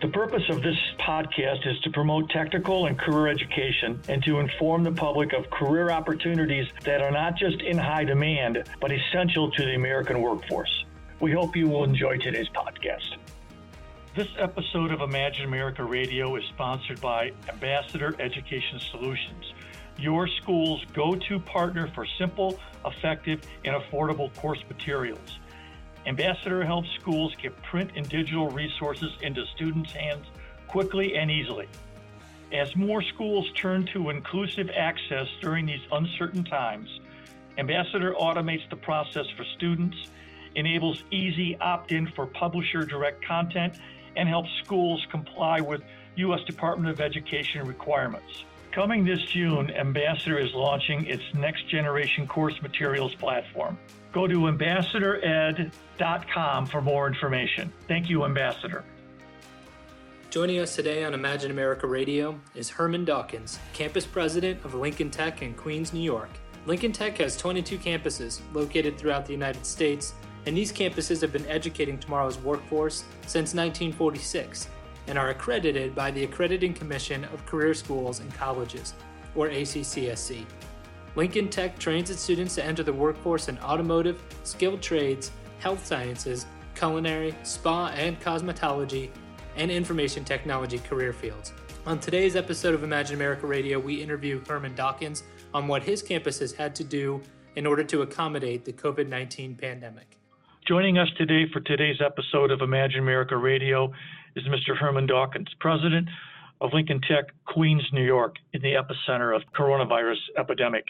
The purpose of this podcast is to promote technical and career education and to inform the public of career opportunities that are not just in high demand, but essential to the American workforce. We hope you will enjoy today's podcast. This episode of Imagine America Radio is sponsored by Ambassador Education Solutions, your school's go to partner for simple, effective, and affordable course materials. Ambassador helps schools get print and digital resources into students' hands quickly and easily. As more schools turn to inclusive access during these uncertain times, Ambassador automates the process for students, enables easy opt in for publisher direct content, and helps schools comply with U.S. Department of Education requirements. Coming this June, Ambassador is launching its next generation course materials platform. Go to ambassadored.com for more information. Thank you, Ambassador. Joining us today on Imagine America Radio is Herman Dawkins, campus president of Lincoln Tech in Queens, New York. Lincoln Tech has 22 campuses located throughout the United States, and these campuses have been educating tomorrow's workforce since 1946 and are accredited by the Accrediting Commission of Career Schools and Colleges, or ACCSC. Lincoln Tech trains its students to enter the workforce in automotive, skilled trades, health sciences, culinary, spa and cosmetology, and information technology career fields. On today's episode of Imagine America Radio, we interview Herman Dawkins on what his campus has had to do in order to accommodate the COVID 19 pandemic. Joining us today for today's episode of Imagine America Radio is Mr. Herman Dawkins, President of Lincoln Tech, Queens, New York, in the epicenter of coronavirus epidemic.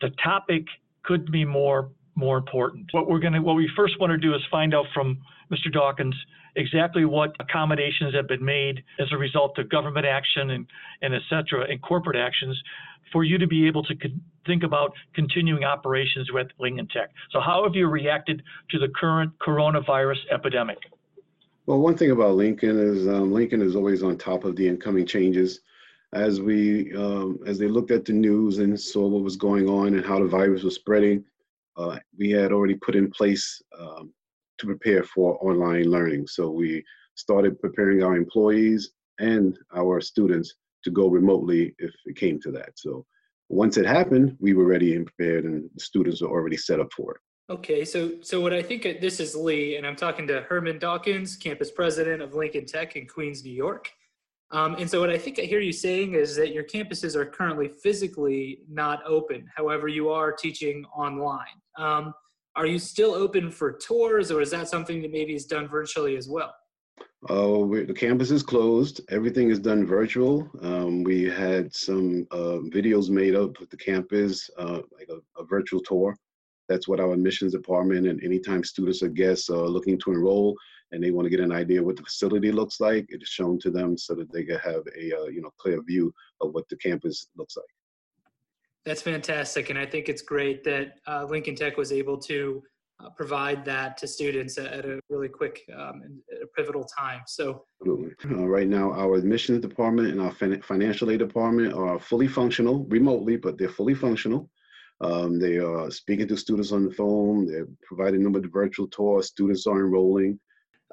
The topic could be more more important. What we're going to, what we first want to do is find out from Mr. Dawkins exactly what accommodations have been made as a result of government action and, and et cetera, and corporate actions for you to be able to con- think about continuing operations with Lincoln Tech. So how have you reacted to the current coronavirus epidemic? Well, one thing about Lincoln is um, Lincoln is always on top of the incoming changes. As we, um, as they looked at the news and saw what was going on and how the virus was spreading, uh, we had already put in place um, to prepare for online learning. So we started preparing our employees and our students to go remotely if it came to that. So once it happened, we were ready and prepared, and the students were already set up for it. Okay, so so what I think this is Lee, and I'm talking to Herman Dawkins, campus president of Lincoln Tech in Queens, New York. Um, and so what I think I hear you saying is that your campuses are currently physically not open. However, you are teaching online. Um, are you still open for tours, or is that something that maybe is done virtually as well? Oh, the campus is closed. Everything is done virtual. Um, we had some uh, videos made up with the campus, uh, like a, a virtual tour that's what our admissions department and anytime students or guests are looking to enroll and they want to get an idea what the facility looks like, it is shown to them so that they can have a uh, you know clear view of what the campus looks like. That's fantastic, and I think it's great that uh, Lincoln Tech was able to uh, provide that to students at, a really quick um, and a pivotal time. So, absolutely. Uh, right now, our admissions department and our fin- financial aid department are fully functional remotely, but they're fully functional. Um, they are speaking to students on the phone. They're providing them with virtual tour. Students are enrolling.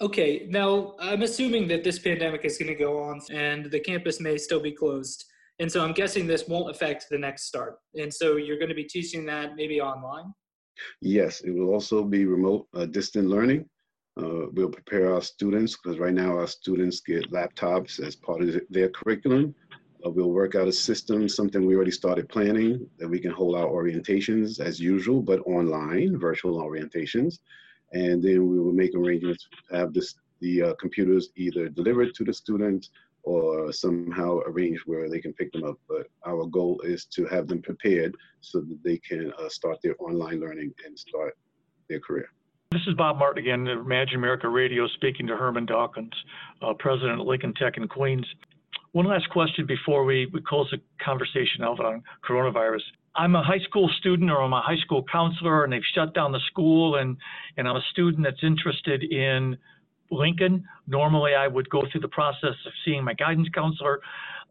Okay, now I'm assuming that this pandemic is going to go on and the campus may still be closed. And so I'm guessing this won't affect the next start. And so you're going to be teaching that maybe online? Yes, it will also be remote uh, distant learning. Uh, we'll prepare our students because right now our students get laptops as part of their curriculum. Uh, we'll work out a system, something we already started planning, that we can hold our orientations as usual, but online, virtual orientations. And then we will make arrangements to have this, the uh, computers either delivered to the students or somehow arranged where they can pick them up. But our goal is to have them prepared so that they can uh, start their online learning and start their career. This is Bob Martin again, Imagine America Radio, speaking to Herman Dawkins, uh, president of Lincoln Tech in Queens One last question before we, we close the conversation out on coronavirus. I'm a high school student or I'm a high school counselor and they've shut down the school and, and I'm a student that's interested in Lincoln. Normally, I would go through the process of seeing my guidance counselor.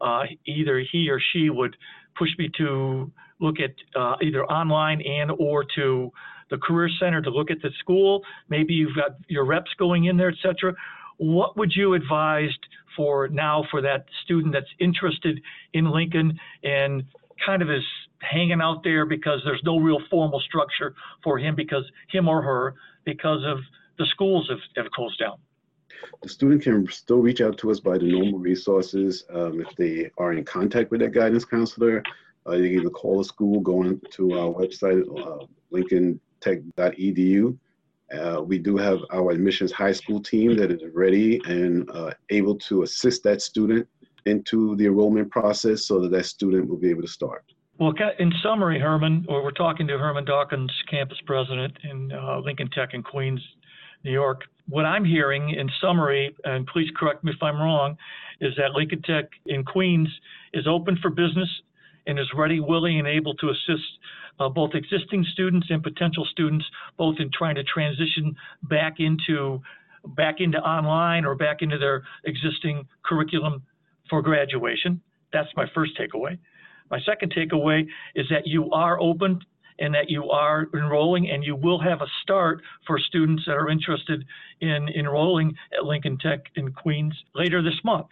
Uh, either he or she would push me to look at uh, either online and or to the career center to look at the school. Maybe you've got your reps going in there, etc. What would you advise for now for that student that's interested in Lincoln and kind of is hanging out there because there's no real formal structure for him because him or her because of the schools have, have closed down? The student can still reach out to us by the normal resources. Um, if they are in contact with their guidance counselor, uh, you can either call the school, go on to our website, uh, lincolntech.edu. Uh, we do have our admissions high school team that is ready and uh, able to assist that student into the enrollment process so that that student will be able to start. Well, in summary, Herman, or we're talking to Herman Dawkins, campus president in uh, Lincoln Tech in Queens, New York. What I'm hearing in summary, and please correct me if I'm wrong, is that Lincoln Tech in Queens is open for business and is ready, willing, and able to assist uh, both existing students and potential students, both in trying to transition back into back into online or back into their existing curriculum for graduation. That's my first takeaway. My second takeaway is that you are open and that you are enrolling and you will have a start for students that are interested in enrolling at Lincoln Tech in Queens later this month.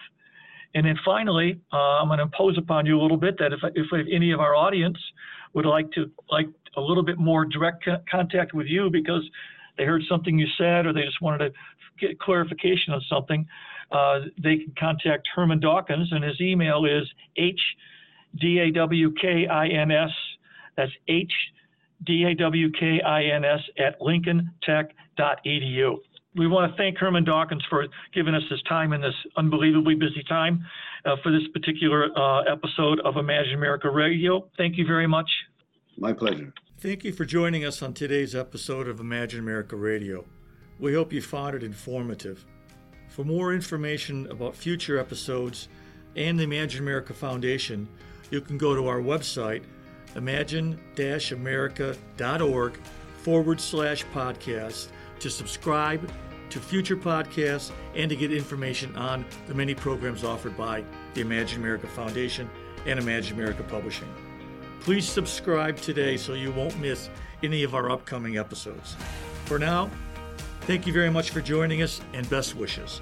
And then finally, uh, I'm going to impose upon you a little bit that if, if any of our audience would like to like a little bit more direct co- contact with you because they heard something you said or they just wanted to get clarification on something, uh, they can contact Herman Dawkins and his email is hdawkins that's H D A W K I N S at lincolntech.edu. We want to thank Herman Dawkins for giving us his time in this unbelievably busy time uh, for this particular uh, episode of Imagine America Radio. Thank you very much. My pleasure. Thank you for joining us on today's episode of Imagine America Radio. We hope you found it informative. For more information about future episodes and the Imagine America Foundation, you can go to our website imagine-america.org forward slash podcast to subscribe to future podcasts and to get information on the many programs offered by the Imagine America Foundation and Imagine America Publishing. Please subscribe today so you won't miss any of our upcoming episodes. For now, thank you very much for joining us and best wishes.